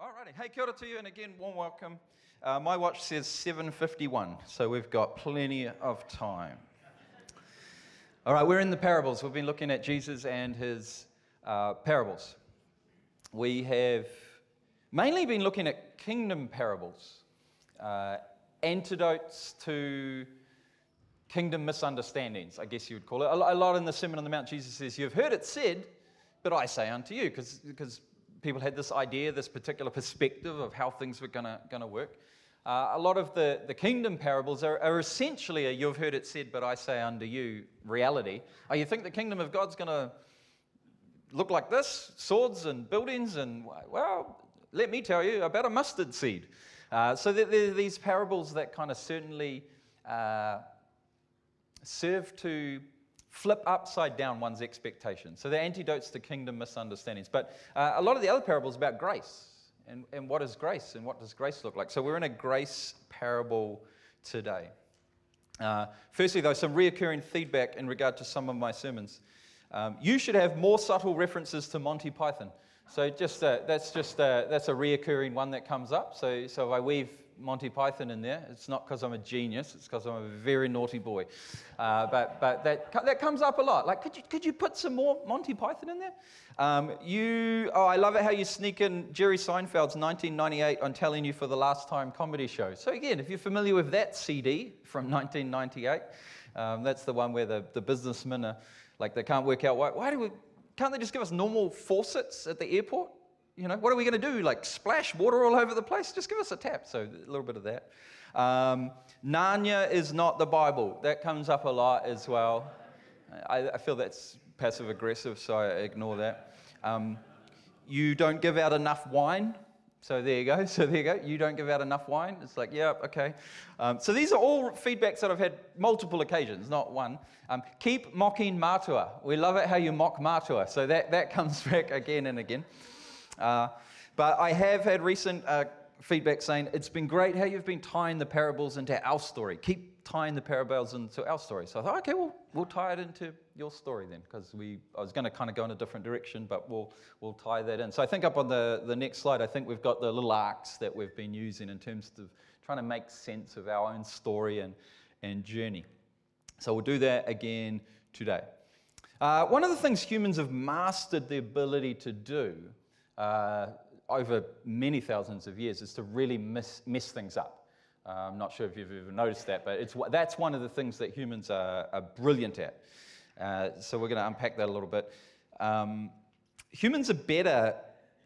Alrighty, hey, kia ora to you, and again, warm welcome. Uh, my watch says 7:51, so we've got plenty of time. All right, we're in the parables. We've been looking at Jesus and his uh, parables. We have mainly been looking at kingdom parables, uh, antidotes to kingdom misunderstandings, I guess you would call it. A lot in the Sermon on the Mount, Jesus says, You've heard it said, but I say unto you, because people had this idea, this particular perspective of how things were going to work. Uh, a lot of the, the kingdom parables are, are, essentially a you've heard it said, but I say unto you reality. Oh, you think the kingdom of God's going to look like this swords and buildings? And, well, let me tell you about a mustard seed. Uh, so there, there, are these parables that kind of certainly uh, serve to flip upside down one's expectations. So they're antidotes to kingdom misunderstandings. But uh, a lot of the other parables about grace and, and what is grace and what does grace look like. So we're in a grace parable today. Uh, firstly, though, some reoccurring feedback in regard to some of my sermons. Um, you should have more subtle references to Monty Python. So just uh, that's just uh, that's a reoccurring one that comes up. So so I weave Monty Python in there, it's not because I'm a genius. It's because I'm a very naughty boy. Uh, but but that that comes up a lot. Like could you could you put some more Monty Python in there? Um, you oh I love it how you sneak in Jerry Seinfeld's 1998 I'm telling you for the last time comedy show. So again, if you're familiar with that CD from 1998, um, that's the one where the the businessmen are like they can't work out why why do we can't they just give us normal faucets at the airport? You know, what are we going to do? Like splash water all over the place? Just give us a tap. So a little bit of that. Um, Narnia is not the Bible. That comes up a lot as well. I, I feel that's passive aggressive, so I ignore that. Um, you don't give out enough wine. So there you go. So there you go. You don't give out enough wine. It's like, yeah, okay. Um, so these are all feedbacks that I've had multiple occasions, not one. Um, keep mocking Matua. We love it how you mock Matua. So that, that comes back again and again. Uh, but I have had recent uh, feedback saying it's been great how you've been tying the parables into our story. Keep tying the parables into our story. So I thought, okay, well, we'll tie it into your story then, because we I was going to kind of go in a different direction, but we'll we'll tie that in. So I think up on the, the next slide, I think we've got the little arcs that we've been using in terms of trying to make sense of our own story and, and journey. So we'll do that again today. Uh, one of the things humans have mastered the ability to do uh, over many thousands of years is to really mess, mess things up. Uh, I'm not sure if you've ever noticed that, but it's, that's one of the things that humans are, are brilliant at. Uh, so we're going to unpack that a little bit. Um, humans are better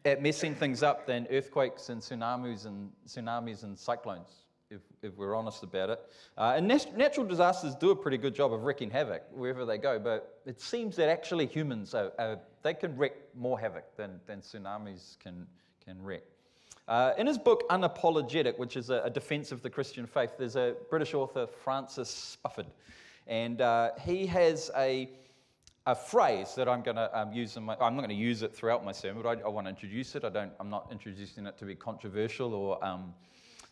at messing things up than earthquakes and tsunamis and tsunamis and cyclones, if, if we're honest about it. Uh, and nat- natural disasters do a pretty good job of wreaking havoc wherever they go, but it seems that actually humans are, are, they can wreak more havoc than, than tsunamis can, can wreak. Uh, in his book Unapologetic, which is a, a, defense of the Christian faith, there's a British author, Francis Spufford, and uh, he has a, a phrase that I'm going to um, use. In my, I'm not going to use it throughout my sermon, but I, I want to introduce it. I don't, I'm not introducing it to be controversial or um,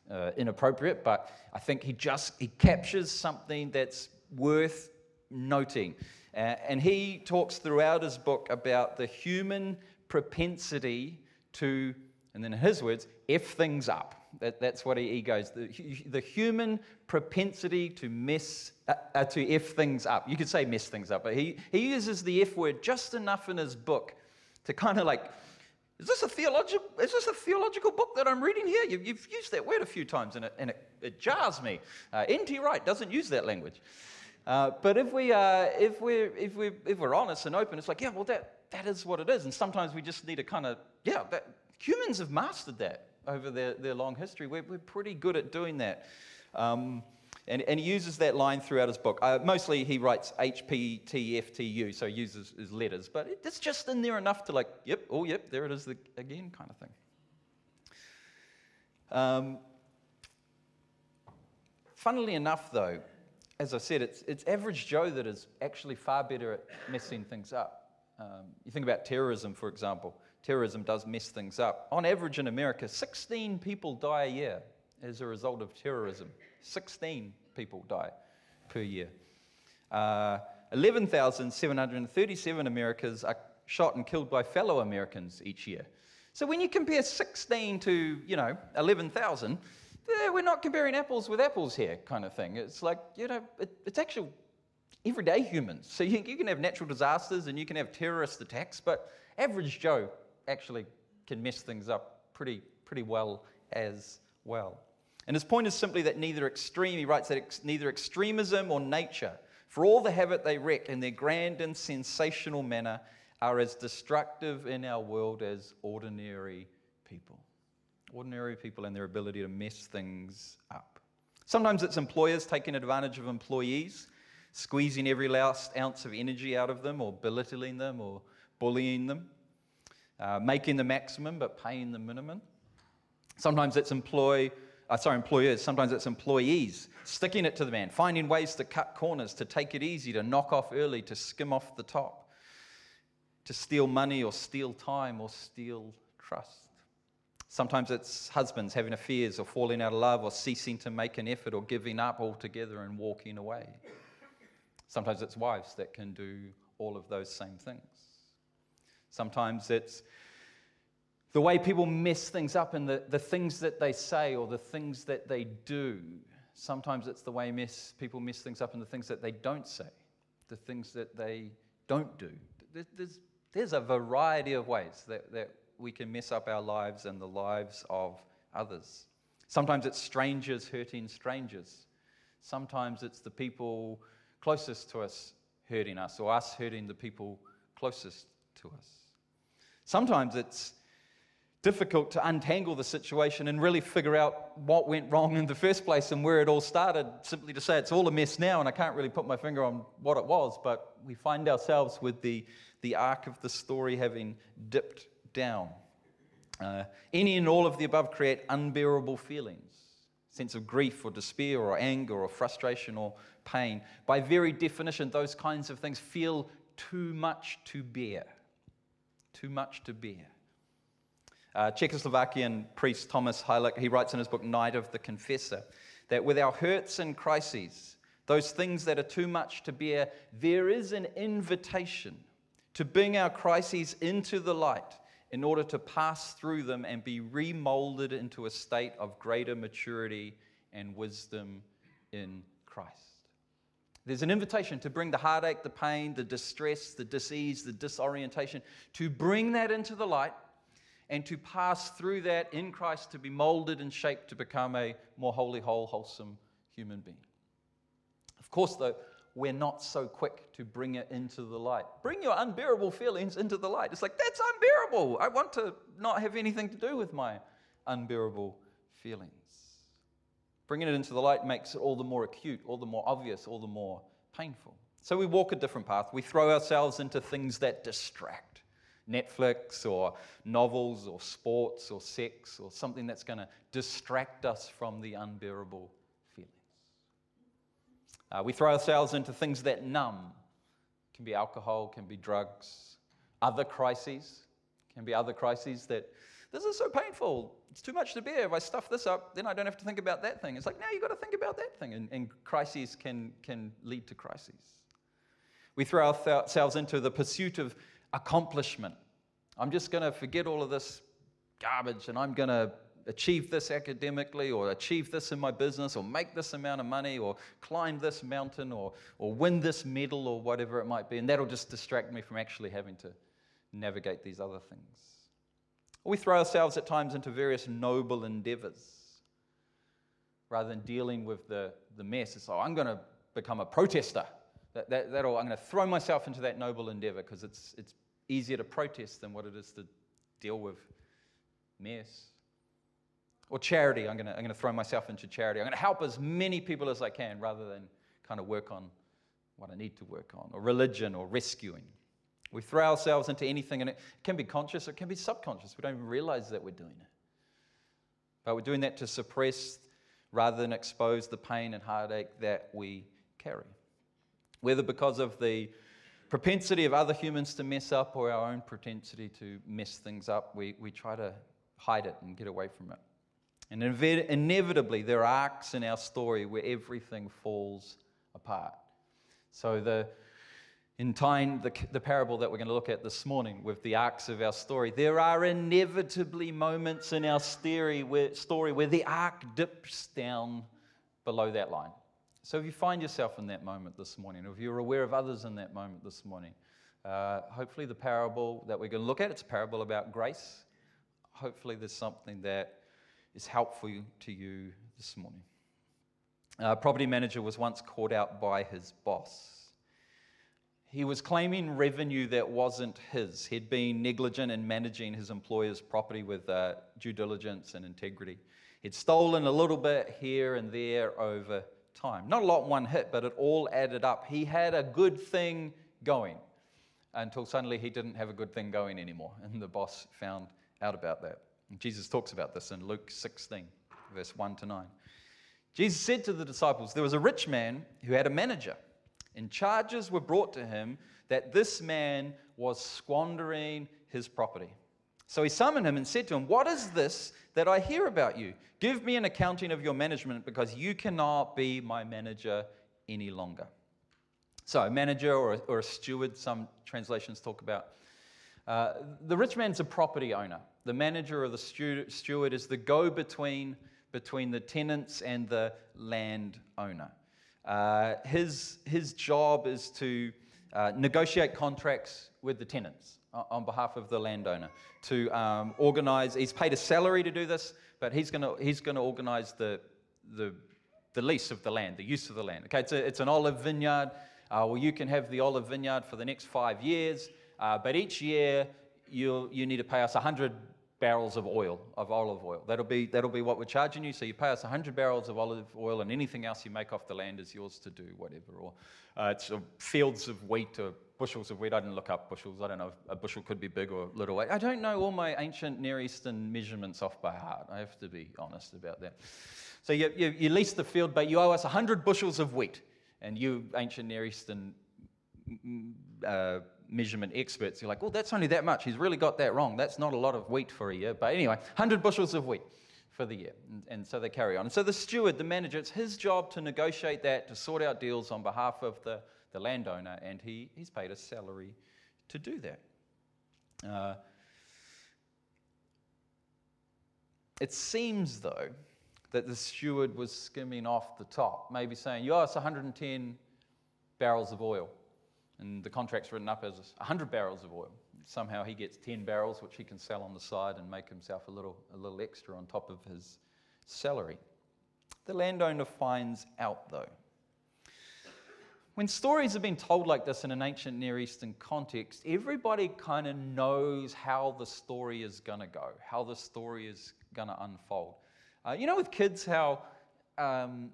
uh, inappropriate, but I think he just he captures something that's worth noting. Uh, and he talks throughout his book about the human propensity to and then in his words, F things up. That, that's what he, he goes. The, the, human propensity to mess, uh, uh, to F things up. You could say mess things up, but he, he uses the F word just enough in his book to kind of like, is this a theological, is this a theological book that I'm reading here? You've, you've used that word a few times and it, and it, it jars me. Uh, N.T. Wright doesn't use that language. Uh, but if, we, uh, if, we're, if, we're, if we're honest and open, it's like, yeah, well, that, that is what it is. And sometimes we just need to kind of, yeah, that, humans have mastered that over their, their long history. We're, we're pretty good at doing that. Um, and, and, he uses that line throughout his book. Uh, mostly he writes HPTFTU, so he uses his letters, but it's just in there enough to like, yep, oh, yep, there it is the, again, kind of thing. Um, funnily enough, though, as I said, it's, it's average Joe that is actually far better at messing things up. Um, you think about terrorism, for example terrorism does mess things up. On average in America, 16 people die a year as a result of terrorism. 16 people die per year. Uh, 11,737 Americans are shot and killed by fellow Americans each year. So when you compare 16 to, you know, 11,000, we're not comparing apples with apples here, kind of thing. It's like, you know, it, it's actual everyday humans. So you, you can have natural disasters and you can have terrorist attacks, but average Joe actually can mess things up pretty, pretty well as well. And his point is simply that neither extreme, he writes that ex, neither extremism or nature, for all the havoc they wreak in their grand and sensational manner, are as destructive in our world as ordinary people. Ordinary people and their ability to mess things up. Sometimes it's employers taking advantage of employees, squeezing every last ounce of energy out of them, or belittling them, or bullying them, uh, making the maximum but paying the minimum. Sometimes it's employ, uh, sorry, employers. Sometimes it's employees sticking it to the man, finding ways to cut corners, to take it easy, to knock off early, to skim off the top to steal money or steal time or steal trust. Sometimes it's husbands having affairs or falling out of love or ceasing to make an effort or giving up altogether and walking away. Sometimes it's wives that can do all of those same things. Sometimes it's the way people mess things up and the, the things that they say or the things that they do. Sometimes it's the way mess, people mess things up and the things that they don't say, the things that they don't do. There's there's a variety of ways that, that we can mess up our lives and the lives of others. Sometimes it's strangers hurting strangers. Sometimes it's the people closest to us hurting us, or us hurting the people closest to us. Sometimes it's difficult to untangle the situation and really figure out what went wrong in the first place and where it all started, simply to say it's all a mess now, and I can't really put my finger on what it was, but we find ourselves with the the arc of the story having dipped down. Uh, any and all of the above create unbearable feelings sense of grief or despair or anger or frustration or pain. By very definition, those kinds of things feel too much to bear. Too much to bear. Uh, Czechoslovakian priest Thomas Halik, he writes in his book Night of the Confessor, that with our hurts and crises, those things that are too much to bear, there is an invitation to bring our crises into the light in order to pass through them and be remolded into a state of greater maturity and wisdom in Christ. There's an invitation to bring the heartache, the pain, the distress, the disease, the disorientation, to bring that into the light and to pass through that in Christ to be molded and shaped to become a more holy, whole, wholesome human being. Of course, though, we're not so quick to bring it into the light. Bring your unbearable feelings into the light. It's like, that's unbearable. I want to not have anything to do with my unbearable feelings. Bringing it into the light makes it all the more acute, all the more obvious, all the more painful. So we walk a different path. We throw ourselves into things that distract Netflix or novels or sports or sex or something that's going to distract us from the unbearable uh, we throw ourselves into things that numb. It can be alcohol, can be drugs, other crises, can be other crises that this is so painful. It's too much to bear. If I stuff this up, then I don't have to think about that thing. It's like, now you've got to think about that thing. And, and crises can, can lead to crises. We throw ourselves into the pursuit of accomplishment. I'm just going to forget all of this garbage and I'm going to achieve this academically or achieve this in my business or make this amount of money or climb this mountain or, or win this medal or whatever it might be. And that'll just distract me from actually having to navigate these other things. We throw ourselves at times into various noble endeavors rather than dealing with the, the mess. It's, oh, I'm going to become a protester. That, that, that'll, I'm going to throw myself into that noble endeavor because it's, it's easier to protest than what it is to deal with mess. Or charity, I'm going to I'm going to throw myself into charity. I'm going to help as many people as I can rather than kind of work on what I need to work on. Or religion or rescuing. We throw ourselves into anything, and it can be conscious or it can be subconscious. We don't even realize that we're doing it. But we're doing that to suppress rather than expose the pain and heartache that we carry. Whether because of the propensity of other humans to mess up or our own propensity to mess things up, we, we try to hide it and get away from it. And inevitably, there are arcs in our story where everything falls apart. So, the, in tying the, the parable that we're going to look at this morning with the arcs of our story, there are inevitably moments in our story where, story where the arc dips down below that line. So if you find yourself in that moment this morning, or if you're aware of others in that moment this morning, uh, hopefully the parable that we're going to look at, it's a parable about grace. Hopefully there's something that is helpful to you this morning. A property manager was once caught out by his boss he was claiming revenue that wasn't his. He'd been negligent in managing his employer's property with uh, due diligence and integrity. He'd stolen a little bit here and there over time. Not a lot in one hit, but it all added up. He had a good thing going until suddenly he didn't have a good thing going anymore. And the boss found out about that. Jesus talks about this in Luke 16, verse 1 to 9. Jesus said to the disciples, There was a rich man who had a manager and charges were brought to him that this man was squandering his property. So he summoned him and said to him, What is this that I hear about you? Give me an accounting of your management because you cannot be my manager any longer. So, a manager or a, or a steward, some translations talk about. Uh, the rich man's a property owner. The manager or the steward is the go between between the tenants and the landowner. Uh, his, his job is to uh, negotiate contracts with the tenants on behalf of the landowner, to um, organize, he's paid a salary to do this, but he's going to he's gonna organize the, the, the lease of the land, the use of the land. Okay, it's, a, it's an olive vineyard. Uh, well, you can have the olive vineyard for the next five years, uh, but each year you you need to pay us 100 barrels of oil, of olive oil. That'll be, that'll be what we're charging you. So you pay us 100 barrels of olive oil, and anything else you make off the land is yours to do, whatever. Or uh, it's uh, fields of wheat or bushels of wheat. I didn't look up bushels. I don't know a bushel could be big or little. I don't know all my ancient Near Eastern measurements off by heart. I have to be honest about that. So you, you, you lease the field, but you owe us 100 bushels of wheat. And you, ancient Near Eastern uh, measurement experts, you're like, well, that's only that much. He's really got that wrong. That's not a lot of wheat for a year. But anyway, 100 bushels of wheat for the year. And, and, so they carry on. And so the steward, the manager, it's his job to negotiate that, to sort out deals on behalf of the, the landowner, and he, he's paid a salary to do that. Uh, it seems, though, that the steward was skimming off the top, maybe saying, You it's 110 barrels of oil and the contract's written up as 100 barrels of oil. Somehow he gets 10 barrels, which he can sell on the side and make himself a little, a little extra on top of his salary. The landowner finds out, though. When stories have been told like this in an ancient Near Eastern context, everybody kind of knows how the story is going to go, how the story is going to unfold. Uh, you know, with kids, how um,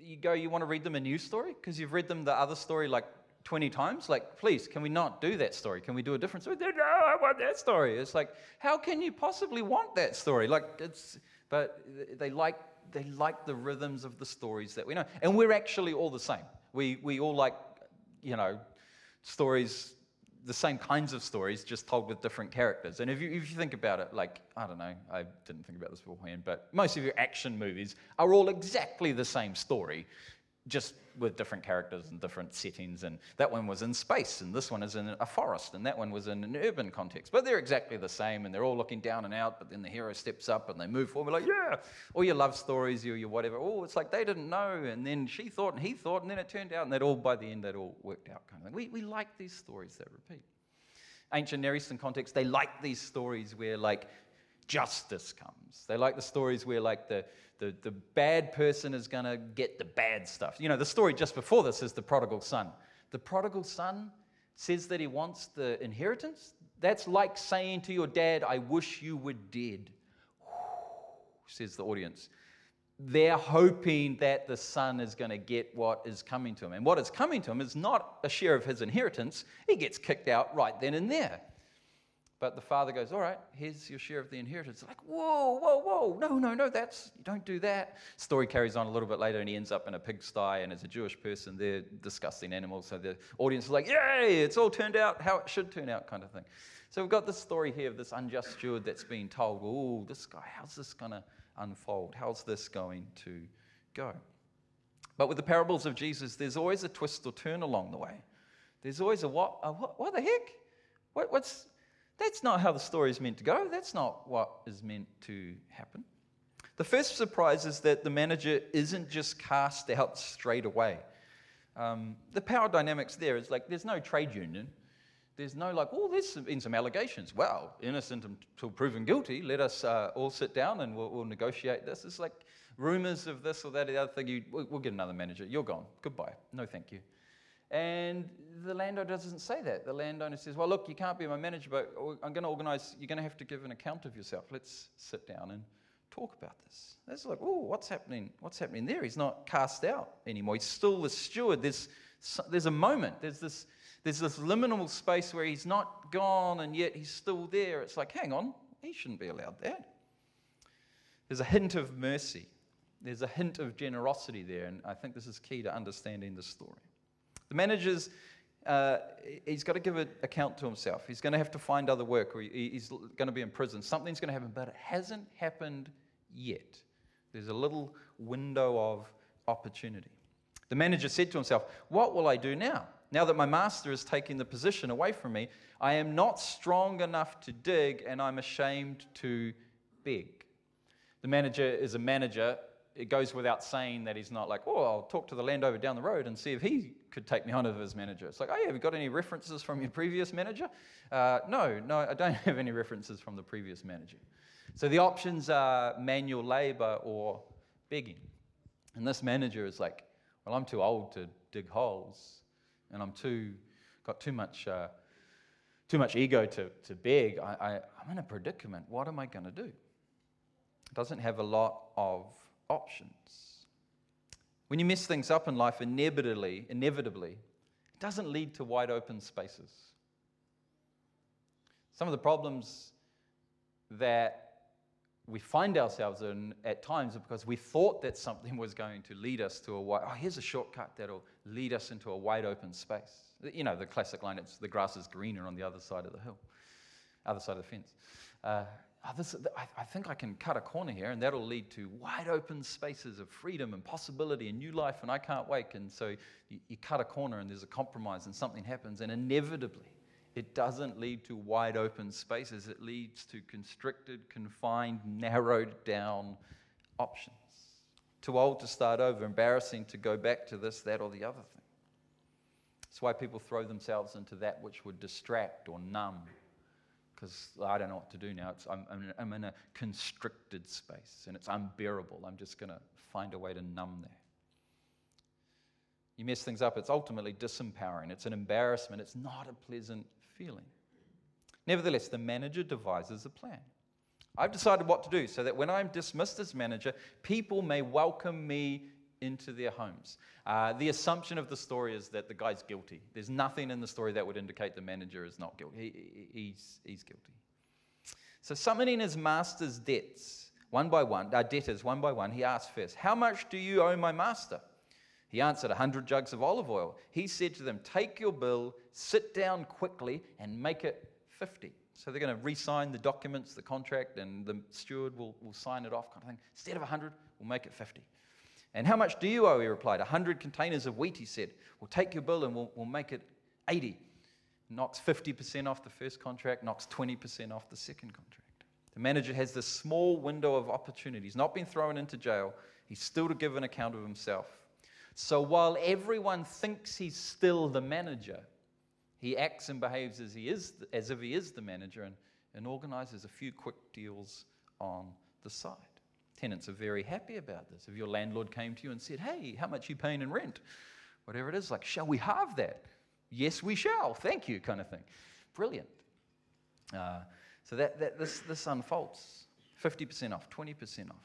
you go, you want to read them a new story because you've read them the other story like 20 times? Like, please, can we not do that story? Can we do a different story? No, I want that story. It's like, how can you possibly want that story? Like, it's, but they like, they like the rhythms of the stories that we know. And we're actually all the same. We, we all like, you know, stories, the same kinds of stories, just told with different characters. And if you, if you think about it, like, I don't know, I didn't think about this beforehand, but most of your action movies are all exactly the same story, just with different characters and different settings. And that one was in space, and this one is in a forest, and that one was in an urban context. But they're exactly the same, and they're all looking down and out. But then the hero steps up and they move forward, like, yeah. all your love stories, your, your whatever. Oh, it's like they didn't know, and then she thought, and he thought, and then it turned out, and that all, by the end, that all worked out kind of thing. We, we like these stories that repeat. Ancient Near Eastern context, they like these stories where, like, justice comes. They like the stories where, like, the the, the bad person is going to get the bad stuff. You know, the story just before this is the prodigal son. The prodigal son says that he wants the inheritance. That's like saying to your dad, I wish you were dead, says the audience. They're hoping that the son is going to get what is coming to him. And what is coming to him is not a share of his inheritance, he gets kicked out right then and there. But the father goes, All right, here's your share of the inheritance. Like, whoa, whoa, whoa, no, no, no, that's, you don't do that. Story carries on a little bit later, and he ends up in a pigsty, and as a Jewish person, they're disgusting animals. So the audience is like, Yay, it's all turned out how it should turn out, kind of thing. So we've got this story here of this unjust steward that's being told, Oh, this guy, how's this going to unfold? How's this going to go? But with the parables of Jesus, there's always a twist or turn along the way. There's always a what? A what, what the heck? What, what's, that's not how the story is meant to go. That's not what is meant to happen. The first surprise is that the manager isn't just cast out straight away. Um, the power dynamics there is like there's no trade union. There's no like, oh, there's been some allegations. Well, innocent until proven guilty. Let us uh, all sit down and we'll, we'll, negotiate this. It's like rumors of this or that or the other thing. You, we'll, we'll get another manager. You're gone. Goodbye. No, thank you. And the landowner doesn't say that. The landowner says, Well, look, you can't be my manager, but I'm going to organize, you're going to have to give an account of yourself. Let's sit down and talk about this. That's like, oh, what's happening? What's happening there? He's not cast out anymore. He's still the steward. There's, there's a moment. There's this, there's this liminal space where he's not gone and yet he's still there. It's like, hang on, he shouldn't be allowed that. There's a hint of mercy. There's a hint of generosity there, and I think this is key to understanding the story. The manager's uh, he's got to give an account to himself. He's going to have to find other work, or he's going to be in prison. Something's going to happen, but it hasn't happened yet. There's a little window of opportunity. The manager said to himself, What will I do now? Now that my master is taking the position away from me, I am not strong enough to dig and I'm ashamed to beg. The manager is a manager. It goes without saying that he's not like, Oh, I'll talk to the landowner down the road and see if he could take me on as his manager. It's like, Oh, yeah, have you got any references from your previous manager? Uh, no, no, I don't have any references from the previous manager. So the options are manual labor or begging. And this manager is like, well, I'm too old to dig holes, and I'm too got too much uh, too much ego to, to beg. I, I, I'm in a predicament. What am I going to do? Doesn't have a lot of options. When you mess things up in life, inevitably, inevitably, it doesn't lead to wide open spaces. Some of the problems that we find ourselves in at times because we thought that something was going to lead us to a wide, oh, here's a shortcut that'll lead us into a wide open space. You know, the classic line, it's the grass is greener on the other side of the hill, other side of the fence. Uh, oh, this, I, I think I can cut a corner here, and that'll lead to wide open spaces of freedom and possibility and new life, and I can't wait. And so you, you cut a corner, and there's a compromise, and something happens, and inevitably, it doesn't lead to wide open spaces, it leads to constricted, confined, narrowed down options. Too old to start over, embarrassing to go back to this, that, or the other thing. That's why people throw themselves into that which would distract or numb, because I don't know what to do now. I'm, I'm, in a constricted space and it's unbearable. I'm just going to find a way to numb there you mess things up, it's ultimately disempowering. It's an embarrassment. It's not a pleasant feeling. Nevertheless, the manager devises a plan. I've decided what to do so that when I'm dismissed as manager, people may welcome me into their homes. Uh, the assumption of the story is that the guy's guilty. There's nothing in the story that would indicate the manager is not guilty. He, he's, he's guilty. So, summoning his master's debts one by one, uh, debtors one by one, he asked first, How much do you owe my master? He answered, A hundred jugs of olive oil. He said to them, Take your bill, sit down quickly, and make it 50. So they're going to re sign the documents, the contract, and the steward will, will sign it off, kind of thing. Instead of 100, we'll make it 50. And how much do you owe? He replied. A 100 containers of wheat, he said. We'll take your bill and we'll, we'll make it 80. Knocks 50% off the first contract, knocks 20% off the second contract. The manager has this small window of opportunity. He's not been thrown into jail, he's still to give an account of himself. So while everyone thinks he's still the manager, he acts and behaves as, he is, as if he is the manager and, and organizes a few quick deals on the side. Tenants are very happy about this. If your landlord came to you and said, Hey, how much are you paying in rent? Whatever it is, like, shall we have that? Yes, we shall. Thank you, kind of thing. Brilliant. Uh, so that, that this, this unfolds 50% off, 20% off.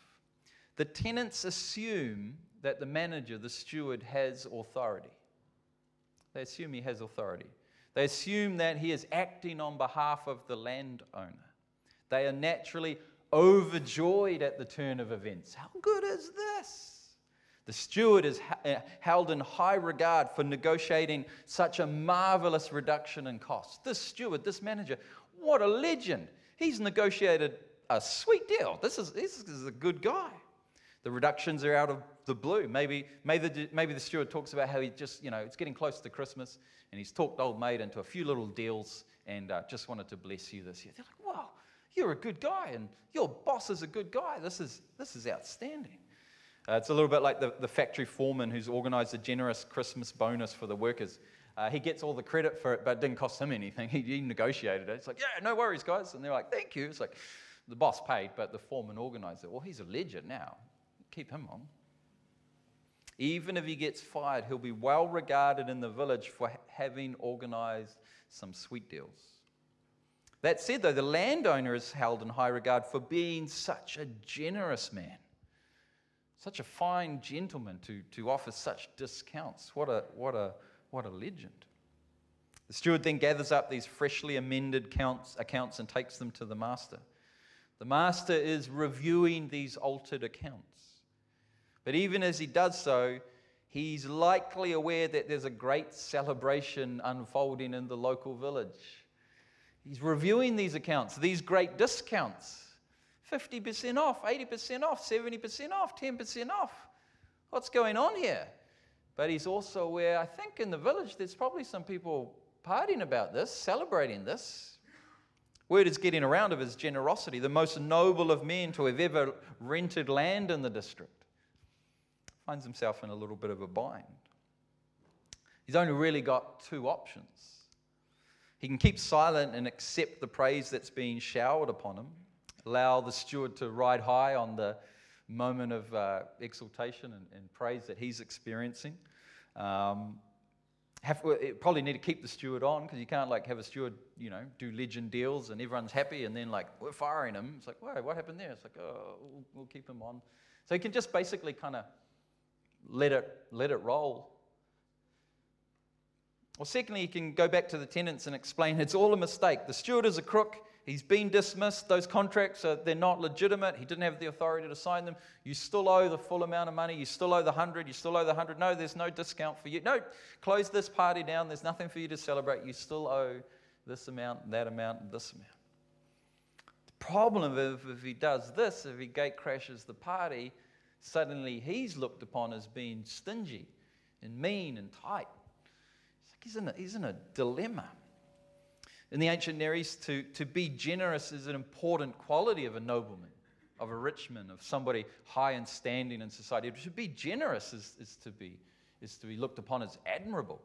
The tenants assume that the manager, the steward, has authority. They assume he has authority. They assume that he is acting on behalf of the landowner. They are naturally overjoyed at the turn of events. How good is this? The steward is uh, held in high regard for negotiating such a marvelous reduction in costs. This steward, this manager, what a legend. He's negotiated a sweet deal. This is, this is a good guy. The reductions are out of the blue. Maybe, maybe, the, maybe the steward talks about how he just, you know, it's getting close to Christmas and he's talked old mate into a few little deals and uh, just wanted to bless you this year. They're like, you're a good guy and your boss is a good guy. This is, this is outstanding. Uh, it's a little bit like the, the factory foreman who's organized a generous Christmas bonus for the workers. Uh, he gets all the credit for it, but it didn't cost him anything. He, he negotiated it. It's like, yeah, no worries, guys. And they're like, thank you. It's like, the boss paid, but the foreman organized it. Well, he's a legend now. Keep him on. Even if he gets fired, he'll be well regarded in the village for having organized some sweet deals. That said, though, the landowner is held in high regard for being such a generous man, such a fine gentleman to, to offer such discounts. What a, what, a, what a legend. The steward then gathers up these freshly amended counts, accounts and takes them to the master. The master is reviewing these altered accounts. But even as he does so, he's likely aware that there's a great celebration unfolding in the local village. He's reviewing these accounts, these great discounts 50% off, 80% off, 70% off, 10% off. What's going on here? But he's also aware, I think in the village, there's probably some people partying about this, celebrating this. Word is getting around of his generosity, the most noble of men to have ever rented land in the district finds himself in a little bit of a bind. He's only really got two options. He can keep silent and accept the praise that's being showered upon him, allow the steward to ride high on the moment of uh, exaltation and, and, praise that he's experiencing. Um, have, probably need to keep the steward on because you can't like have a steward, you know, do legend deals and everyone's happy and then like we're firing him. It's like, whoa, what happened there? It's like, oh, we'll, we'll keep him on. So he can just basically kind of let it, let it roll. Or secondly, you can go back to the tenants and explain it's all a mistake. The steward is a crook. He's been dismissed. Those contracts are they're not legitimate. He didn't have the authority to sign them. You still owe the full amount of money. You still owe the hundred. You still owe the hundred. No, there's no discount for you. No, close this party down. There's nothing for you to celebrate. You still owe this amount, that amount, this amount. The problem is if he does this, if he gate crashes the party, suddenly he's looked upon as being stingy and mean and tight. He's, in a, he's in a dilemma. In the ancient Near East, to, to be generous is an important quality of a nobleman, of a rich man, of somebody high in standing in society. To be generous is, is, to, be, is to be looked upon as admirable.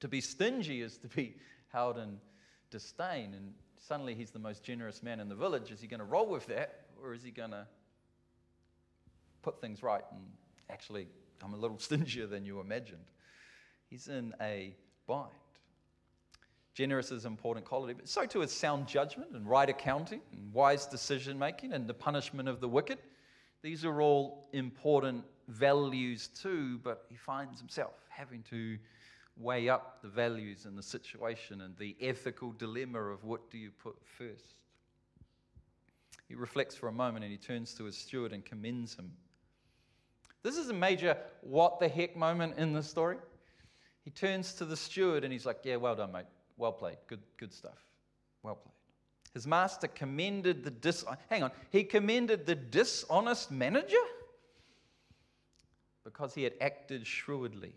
To be stingy is to be held in disdain. And suddenly he's the most generous man in the village. Is he going to roll with that, or is he going to put things right and actually I'm a little stingier than you imagined. He's in a bind. Generous is an important quality, but so too is sound judgment and right accounting and wise decision making and the punishment of the wicked. These are all important values too, but he finds himself having to weigh up the values and the situation and the ethical dilemma of what do you put first. He reflects for a moment and he turns to his steward and commends him this is a major what the heck moment in the story. He turns to the steward and he's like, Yeah, well done, mate. Well played. Good, good stuff. Well played. His master commended the dis hang on, he commended the dishonest manager because he had acted shrewdly.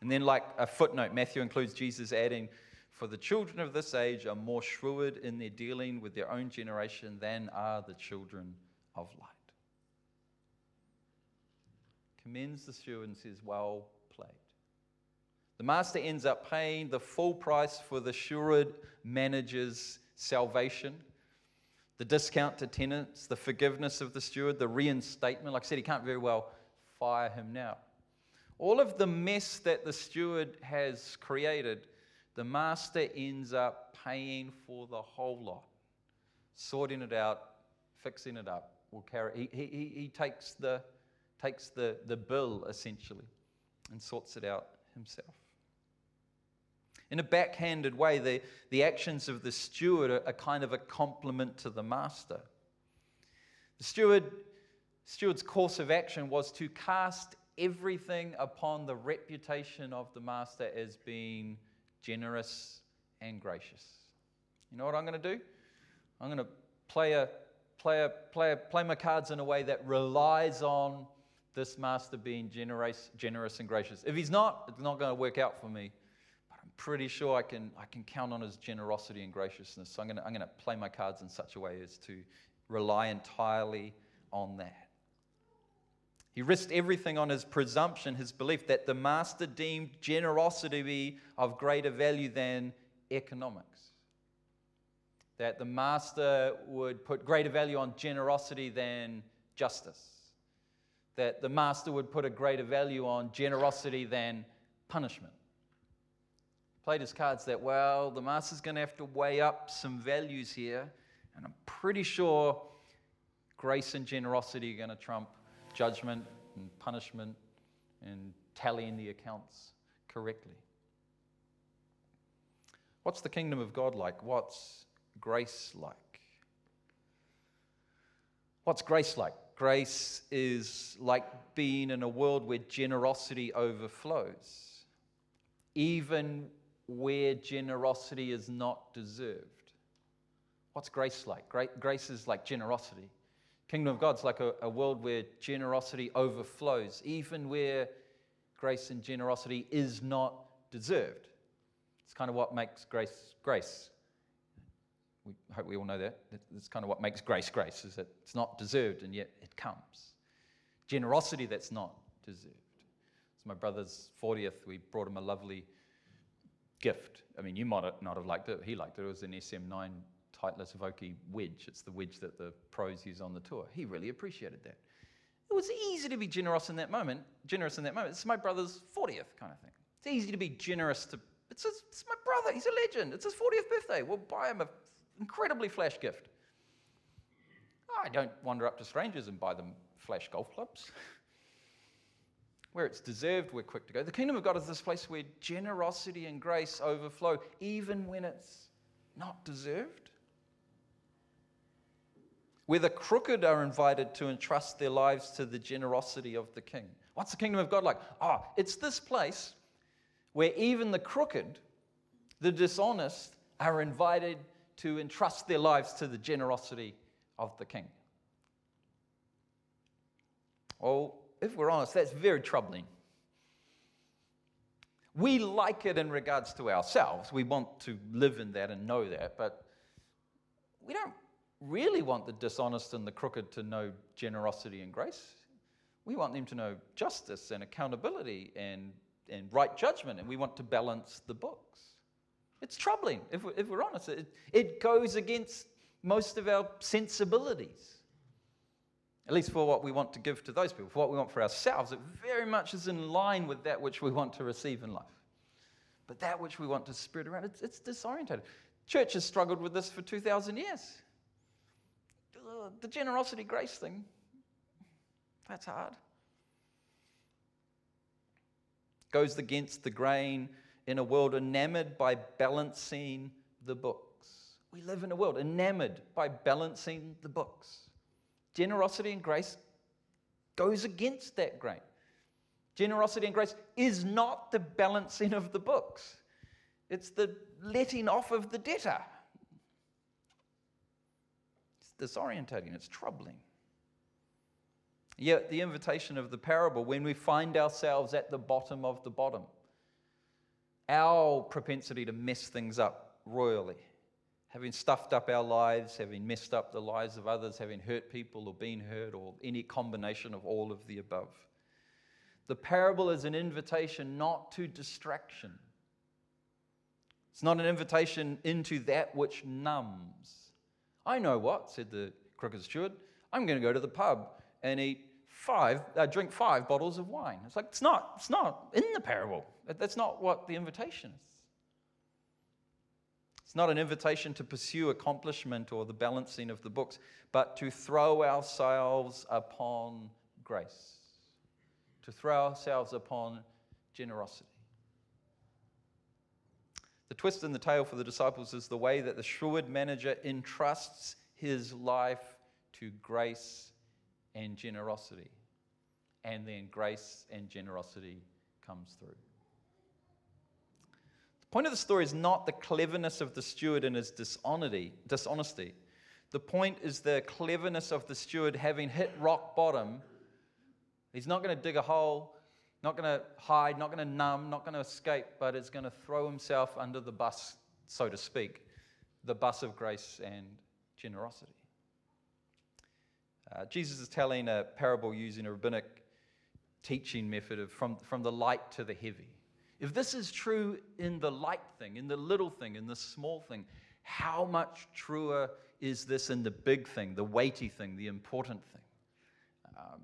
And then, like a footnote, Matthew includes Jesus adding, For the children of this age are more shrewd in their dealing with their own generation than are the children of light commends the steward and says, Well. The master ends up paying the full price for the steward manager's salvation, the discount to tenants, the forgiveness of the steward, the reinstatement. Like I said, he can't very well fire him now. All of the mess that the steward has created, the master ends up paying for the whole lot, sorting it out, fixing it up. Will carry, he, he, he takes the takes the, the bill essentially and sorts it out himself. In a backhanded way, the, the actions of the steward are, are kind of a compliment to the master. The steward, steward's course of action was to cast everything upon the reputation of the master as being generous and gracious. You know what I'm going to do? I'm going to play a play, a, play, a, play my cards in a way that relies on this master being generous, generous and gracious. If he's not, it's not going to work out for me. Pretty sure I can, I can count on his generosity and graciousness. So I'm going, to, I'm going to play my cards in such a way as to rely entirely on that. He risked everything on his presumption, his belief that the master deemed generosity to be of greater value than economics. That the master would put greater value on generosity than justice. That the master would put a greater value on generosity than punishment. Played his cards that, well, the master's going to have to weigh up some values here, and I'm pretty sure grace and generosity are going to trump judgment and punishment and tallying the accounts correctly. What's the kingdom of God like? What's grace like? What's grace like? Grace is like being in a world where generosity overflows, even where generosity is not deserved. What's grace like? Grace is like generosity. Kingdom of God's like a, a world where generosity overflows, even where grace and generosity is not deserved. It's kind of what makes grace grace. We hope we all know that. It's kind of what makes grace grace, is that it's not deserved and yet it comes. Generosity that's not deserved. It's my brother's 40th. We brought him a lovely gift. I mean, you might not have liked it. He liked it. It was an SM9 Titleist Vokey wedge. It's the wedge that the pros use on the tour. He really appreciated that. It was easy to be generous in that moment. Generous in that moment. It's my brother's 40th kind of thing. It's easy to be generous to. It's, his, it's my brother. He's a legend. It's his 40th birthday. We'll buy him an incredibly flash gift. I don't wander up to strangers and buy them flash golf clubs. Where it's deserved, we're quick to go. The kingdom of God is this place where generosity and grace overflow, even when it's not deserved where the crooked are invited to entrust their lives to the generosity of the king. What's the kingdom of God like? Ah, oh, it's this place where even the crooked, the dishonest, are invited to entrust their lives to the generosity of the king. Well, if we're honest, that's very troubling. We like it in regards to ourselves. We want to live in that and know that, but we don't really want the dishonest and the crooked to know generosity and grace. We want them to know justice and accountability and, and right judgment, and we want to balance the books. It's troubling, if we're, if we're honest. It, it goes against most of our sensibilities, at least for what we want to give to those people. For what we want for ourselves, it very much is in line with that which we want to receive in life. But that which we want to spread around, it's, it's disorientated. Church has struggled with this for 2,000 years the generosity grace thing, that's hard. Goes against the grain in a world enamored by balancing the books. We live in a world enamored by balancing the books. Generosity and grace goes against that grain. Generosity and grace is not the balancing of the books, it's the letting off of the debtor It's disorientating, it's troubling. Yet, the invitation of the parable, when we find ourselves at the bottom of the bottom, our propensity to mess things up royally, having stuffed up our lives, having messed up the lives of others, having hurt people or been hurt, or any combination of all of the above. The parable is an invitation not to distraction. It's not an invitation into that which numbs. I know what, said the crooked steward. I'm going to go to the pub and eat five, uh, drink five bottles of wine. It's like, it's not, it's not in the parable. That's not what the invitation is. It's not an invitation to pursue accomplishment or the balancing of the books, but to throw ourselves upon grace, to throw ourselves upon generosity. The twist in the tale for the disciples is the way that the shrewd manager entrusts his life to grace and generosity. And then grace and generosity comes through. Point of the story is not the cleverness of the steward and his dishonesty. dishonesty. The point is the cleverness of the steward having hit rock bottom. He's not going to dig a hole, not going to hide, not going to numb, not going to escape, but is going to throw himself under the bus, so to speak, the bus of grace and generosity. Uh, Jesus is telling a parable using a rabbinic teaching method of from, from the light to the heavy. If this is true in the light thing, in the little thing, in the small thing, how much truer is this in the big thing, the weighty thing, the important thing? Um,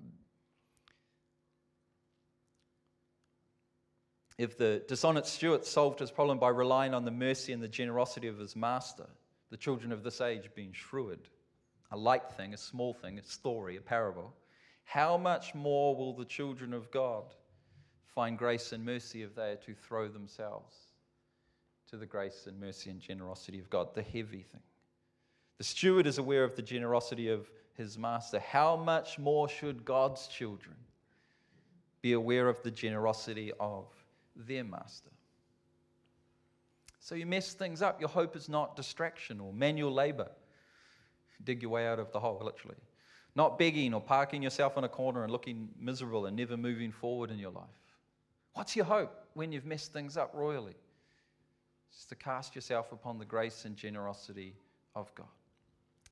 if the dishonest steward solved his problem by relying on the mercy and the generosity of his master, the children of this age being shrewd, a light thing, a small thing, a story, a parable, how much more will the children of God find grace and mercy if they are to throw themselves to the grace and mercy and generosity of God, the heavy thing? The steward is aware of the generosity of his master. How much more should God's children be aware of the generosity of their master? So you mess things up. Your hope is not distraction or manual labor dig your way out of the hole, literally. Not begging or parking yourself in a corner and looking miserable and never moving forward in your life. What's your hope when you've messed things up royally? Just to cast yourself upon the grace and generosity of God.